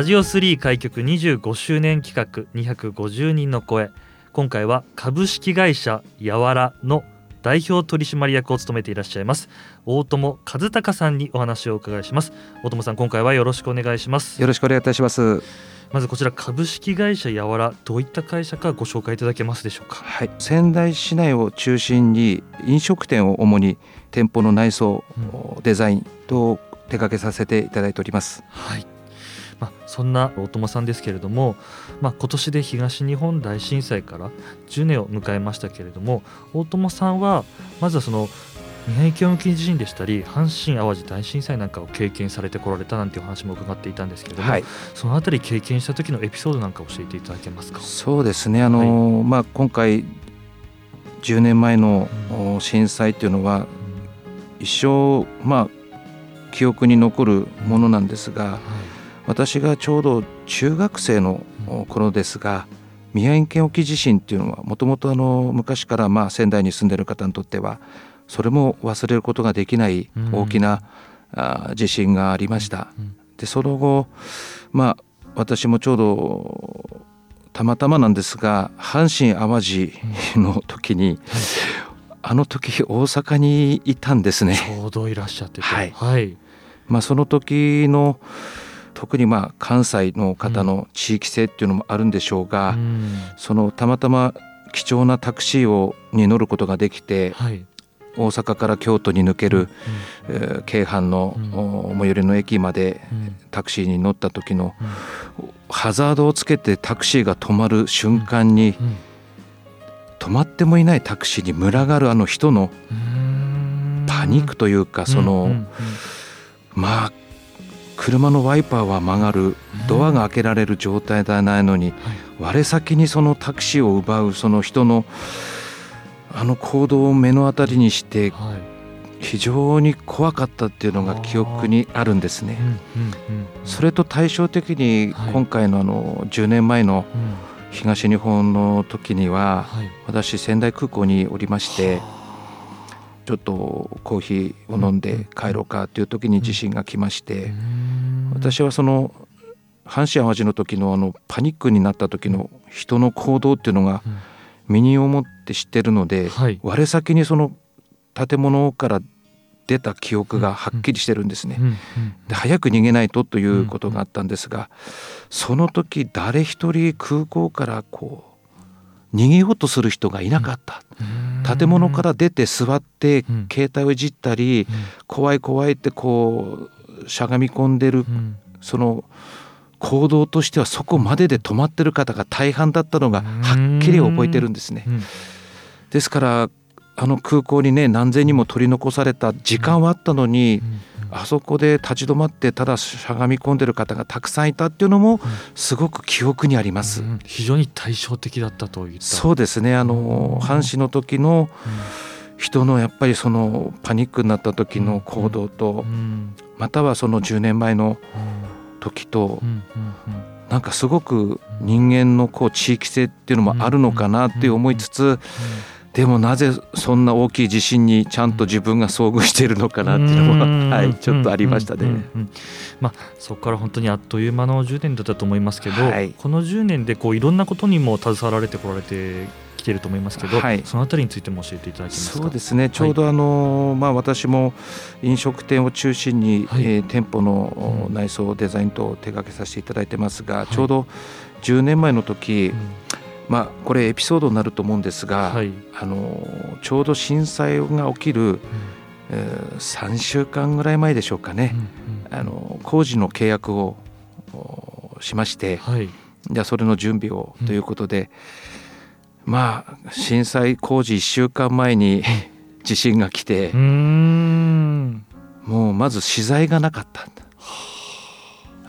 ラジオ3開局25周年企画250人の声。今回は株式会社やわらの代表取締役を務めていらっしゃいます大友和孝さんにお話をお伺いします。大友さん今回はよろしくお願いします。よろしくお願いいたします。まずこちら株式会社やわらどういった会社かご紹介いただけますでしょうか？はい。仙台市内を中心に飲食店を主に店舗の内装、うん、デザインと手掛けさせていただいております。はいまあ、そんな大友さんですけれども、まあ、今年で東日本大震災から10年を迎えましたけれども大友さんはまずはその宮城県沖地震でしたり阪神・淡路大震災なんかを経験されてこられたなんていう話も伺っていたんですけれども、はい、そのあたり経験した時のエピソードなんか教えていただけますか？そうですね。あの、はい、まあ、今回10年前の震災っていうのは、一生、まあ、記憶に残るものなんですが、はい私がちょうど中学生の頃ですが、宮城県沖地震っていうのはもともと昔からまあ仙台に住んでる方にとってはそれも忘れることができない大きな、あ地震がありました。でその後まあ私もちょうどたまたまなんですが阪神・淡路の時に、あの時大阪にいたんですね。ちょうどいらっしゃってて、はい、はい、まあ、その時の特にまあ関西の方の地域性っていうのもあるんでしょうが、うん、そのたまたま貴重なタクシーをに乗ることができて、はい、大阪から京都に抜ける、うん、えー、京阪の、うん、最寄りの駅までタクシーに乗った時の、ハザードをつけてタクシーが止まる瞬間に、止まってもいないタクシーに群がるあの人のパニックというかその、まあ車のワイパーは曲がるドアが開けられる状態ではないのに、我先にそのタクシーを奪うその人のあの行動を目の当たりにして非常に怖かったっていうのが記憶にあるんですね。それと対照的に今回のあの10年前の東日本の時には私仙台空港におりまして。ちょっとコーヒーを飲んで帰ろうかという時に地震が来まして、私はその阪神・淡路の時のあのパニックになった時の人の行動っていうのが身に思って知ってるので、我先にその建物から出た記憶がはっきりしてるんですね。で早く逃げないとということがあったんですがその時誰一人空港からこう逃げようとする人がいなかった、うん、建物から出て座って携帯をいじったり、うん、怖い怖いってこうしゃがみ込んでる、うん、その行動としてはそこまでで止まってる方が大半だったのがはっきり覚えてるんですね。ですからあの空港にね何千人も取り残された時間はあったのに、あそこで立ち止まってただしゃがみ込んでる方がたくさんいたっていうのもすごく記憶にあります。うん、非常に対照的だったといったそうですね。あの、阪神の時の人のやっぱりそのパニックになった時の行動と、またはその10年前の時と、なんかすごく人間のこう地域性っていうのもあるのかなって思いつつ、でもなぜそんな大きい地震にちゃんと自分が遭遇しているのかなっていうのは、はい、ちょっとありましたね。まあ、そこから本当にあっという間の10年だったと思いますけど、はい、この10年でこういろんなことにも携わられてこられてきていると思いますけど、はい、そのあたりについても教えていただけますそうですね。ちょうどあの、はい、まあ、私も飲食店を中心に、はい、えー、店舗の内装デザイン等を手掛けさせていただいてますが、ちょうど10年前の時、うんまあ、これエピソードになると思うんですが、はい、あのちょうど震災が起きる、うん。えー、3週間ぐらい前でしょうかね、うんうん、あの工事の契約をしまして、はい、じゃあそれの準備をということで、うん、まあ震災工事1週間前に地震が来てもうまず資材がなかった。あ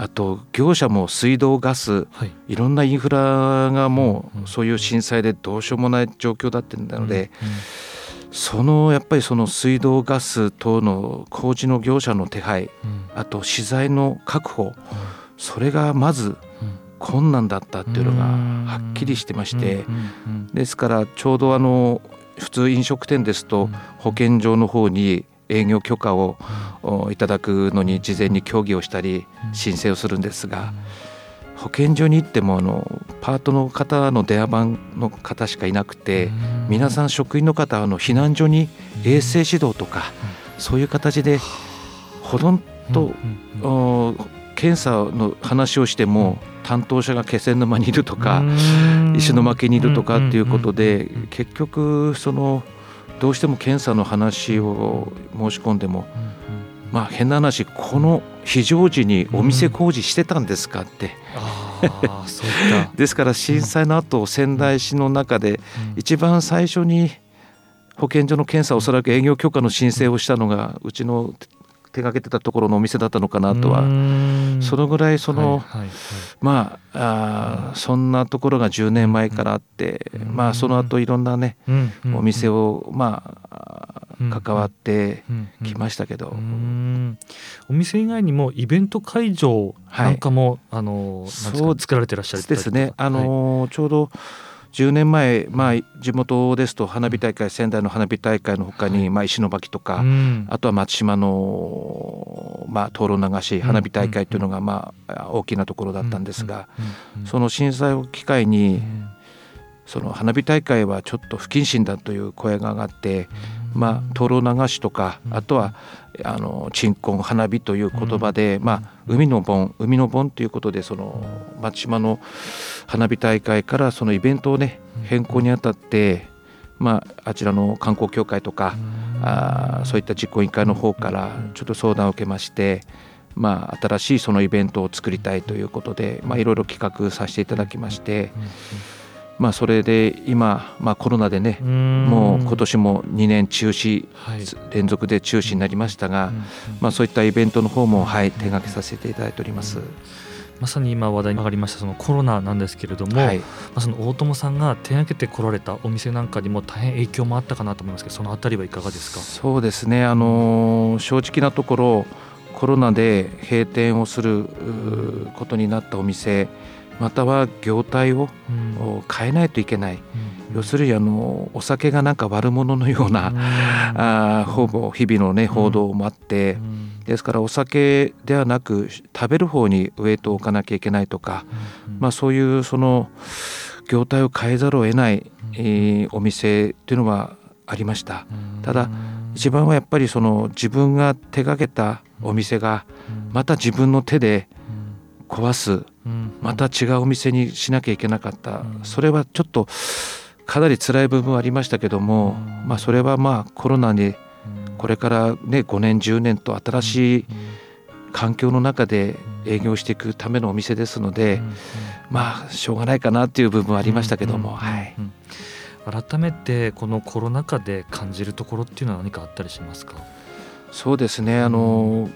と業者も水道ガス、はい、いろんなインフラがもうそういう震災でどうしようもない状況だったので、うんうん、そのやっぱりその水道ガス等の工事の業者の手配、あと資材の確保、それがまず困難だったっていうのがはっきりしてまして、ですからちょうどあの普通飲食店ですと保健所の方に営業許可をいただくのに事前に協議をしたり申請をするんですが保健所に行ってもあのパートの方の電話番の方しかいなくて皆さん職員の方はあの避難所に衛生指導とかそういう形でほとんど検査の話をしても担当者が気仙沼にいるとか石巻にいるとかっていうことで結局そのどうしても検査の話を申し込んでもまあ変な話この非常時にお店工事してたんですかって。ですから震災の後仙台市の中で一番最初に保健所の検査おそらく営業許可の申請をしたのがうちの手がけてたところのお店だったのかなとはそのぐらいその、はいはいはい、まああそんなところが10年前からあって、まあその後いろんなね、お店をまあ関わってきましたけど、お店以外にもイベント会場なんかも、あのそう作られてらっしゃるですねあの、ちょうど10年前、まあ、地元ですと花火大会仙台の花火大会のほかに、まあ、石巻とか、あとは松島の、まあ、灯籠流し花火大会というのが、まあ、大きなところだったんですが、その震災を機会に、その花火大会はちょっと不謹慎だという声が上がって、まあ、灯籠流しとかあとはあの鎮魂花火という言葉で、まあ、海の盆海の盆ということでその松島の花火大会からそのイベントをね変更にあたって、まあ、あちらの観光協会とかあそういった実行委員会の方からちょっと相談を受けまして。まあ、新しいそのイベントを作りたいということで、まあ、いろいろ企画させていただきまして、まあ、それで今、まあ、コロナでねもう今年も2年中止、はい、連続で中止になりましたが、まあ、そういったイベントの方も、はい、手掛けさせていただいております。まさに今話題に上がりましたそのコロナなんですけれども、はい、まあ、その大友さんが手がけてこられたお店なんかにも大変影響もあったかなと思いますけどそのあたりはいかがですか？そうですね。あの正直なところコロナで閉店をすることになったお店または業態を変えないといけない、うん、要するにあのお酒がなんか悪者のような、うん、あほぼ日々の、ね、報道もあって、うん、ですからお酒ではなく食べる方にウエイトを置かなきゃいけないとか、まあ、そういうその業態を変えざるを得ない、えー、お店っていうのはありました。ただ一番はやっぱりその自分が手がけたお店がまた自分の手で壊すまた違うお店にしなきゃいけなかった、それはちょっとかなり辛い部分はありましたけども、まあ、それはまあコロナにこれからね5年10年と新しい環境の中で営業していくためのお店ですので、まあしょうがないかなっていう部分はありましたけども、はい。改めてこのコロナ禍で感じるところっていうのは何かあったりしますか？そうですねあの、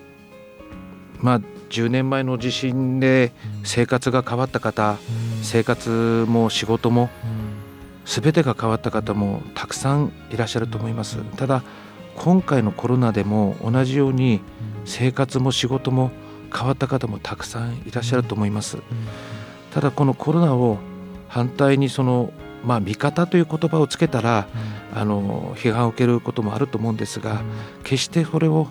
まあ10年前の地震で生活が変わった方、生活も仕事も全てが変わった方もたくさんいらっしゃると思います。ただ今回のコロナでも同じように生活も仕事も変わった方もたくさんいらっしゃると思います。ただこのコロナを反対にそのまあ味方という言葉をつけたら、あの批判を受けることもあると思うんですが、決してそれを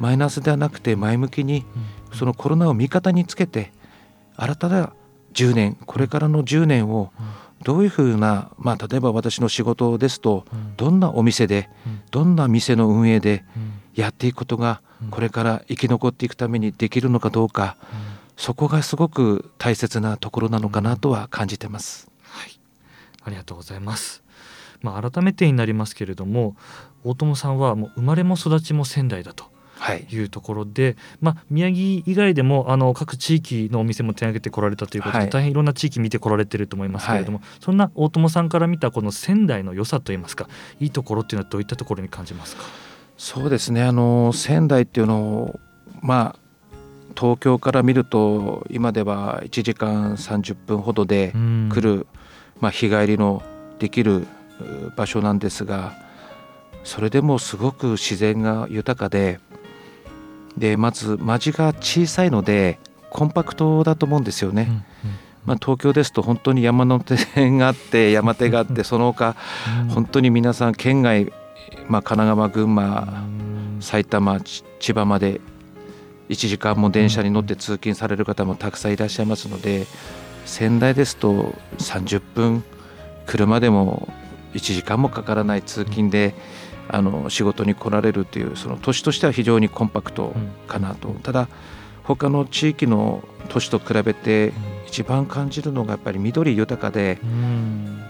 マイナスではなくて前向きにそのコロナを味方につけて新たな10年これからの10年をどういうふうな、まあ、例えば私の仕事ですとどんなお店でどんな店の運営でやっていくことがこれから生き残っていくためにできるのかどうかそこがすごく大切なところなのかなとは感じてます。はい、ありがとうございます。まあ、改めてになりますけれども大友さんはもう生まれも育ちも仙台だとい。うところで、はい、まあ、宮城以外でもあの各地域のお店も手挙げてこられたということで、はい、大変いろんな地域見てこられてると思いますけれども、はい、そんな大友さんから見たこの仙台の良さといいますかいいところっていうのはどういったところに感じますか？そうですね。あの仙台っていうのをまあ東京から見ると今では1時間30分ほどで来る、まあ、日帰りのできる場所なんですがそれでもすごく自然が豊かででまず町が小さいのでコンパクトだと思うんですよね。うんうんまあ、東京ですと本当に山手線があって 山手があってその他本当に皆さん県外、まあ、神奈川群馬埼玉千葉まで1時間も電車に乗って通勤される方もたくさんいらっしゃいますので仙台ですと30分車でも1時間もかからない通勤であの仕事に来られるというその都市としては非常にコンパクトかなと。ただ他の地域の都市と比べて一番感じるのがやっぱり緑豊かで、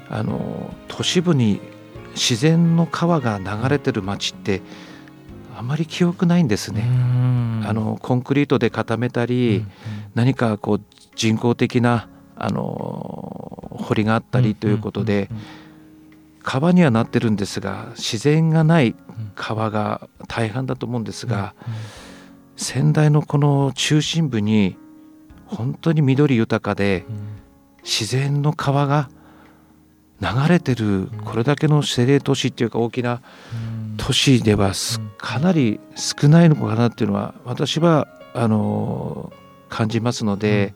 あの都市部に自然の川が流れてる町ってあまり記憶ないんですね。あのコンクリートで固めたり、何かこう人工的なあの堀があったりということで、川にはなってるんですが自然がない川が大半だと思うんですが、仙台のこの中心部に本当に緑豊かで、自然の川が流れてるこれだけの政令都市っていうか大きな都市ではかなり少ないのかなっていうのは私はあの感じますので、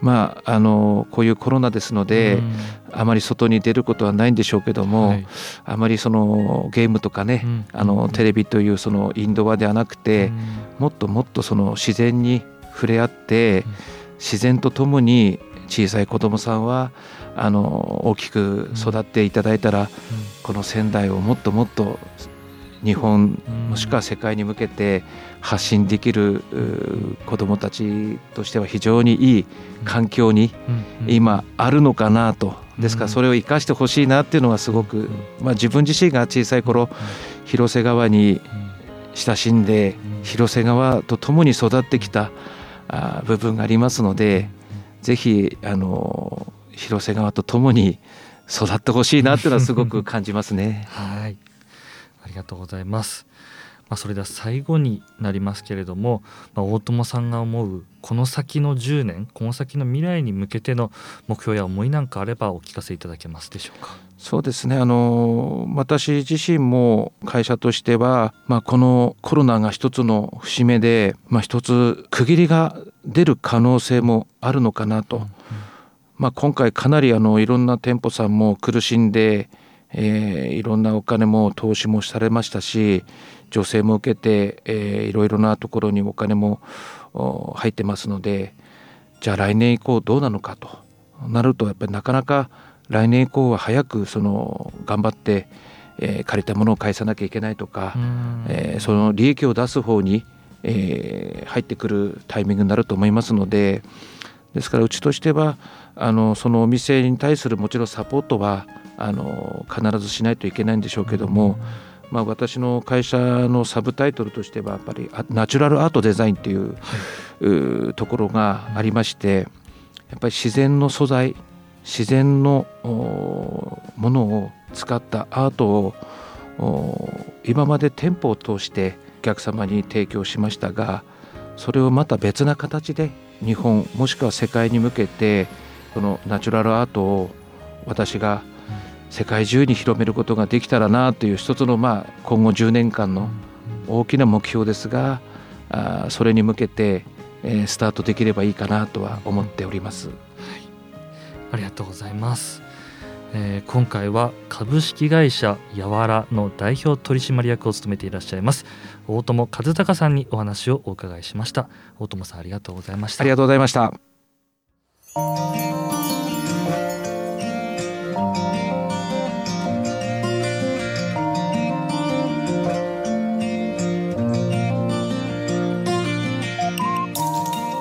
まああのこういうコロナですので、あまり外に出ることはないんでしょうけども、あまりそのゲームとかね、あのテレビというそのインドアではなくて、もっともっとその自然に触れ合って、自然とともに小さい子どもさんはあの大きく育っていただいたら、この仙台をもっともっと日本もしくは世界に向けて発信できる子どもたちとしては非常にいい環境に今あるのかなと。ですからそれを生かしてほしいなっていうのはすごく、まあ、自分自身が小さい頃広瀬川に親しんで広瀬川と共に育ってきた部分がありますのでぜひあの広瀬川と共に育ってほしいなっていうのはすごく感じますね。はいありがとうございます。まあ、それでは最後になりますけれども、まあ、大友さんが思うこの先の10年この先の未来に向けての目標や思いなんかあればお聞かせいただけますでしょうか？そうですねあの私自身も会社としては、まあ、このコロナが一つの節目で、まあ、一つ区切りが出る可能性もあるのかなと、うんうん、まあ、今回かなりあのいろんな店舗さんも苦しんでえー、いろんなお金も投資もされましたし女性も受けて、えー、いろいろなところにお金も入ってますのでじゃあ来年以降どうなのかと。なるとやっぱりなかなか来年以降は早くその頑張って、えー、借りたものを返さなきゃいけないとか、えー、その利益を出す方に、えー、入ってくるタイミングになると思いますのでですからうちとしてはあのそのお店に対するもちろんサポートはあの必ずしないといけないんでしょうけども、まあ、私の会社のサブタイトルとしてはやっぱりナチュラルアートデザインっていう、はい、ところがありましてやっぱり自然の素材自然のものを使ったアートを今まで店舗を通してお客様に提供しましたがそれをまた別な形で日本もしくは世界に向けてそのナチュラルアートを私が世界中に広めることができたらなという一つのまあ今後10年間の大きな目標ですがあそれに向けて、えー、スタートできればいいかなとは思っております。はい、ありがとうございます。えー、今回は株式会社やわらの代表取締役を務めていらっしゃいます大友和孝さんにお話をお伺いしました大友さんありがとうございましたありがとうございました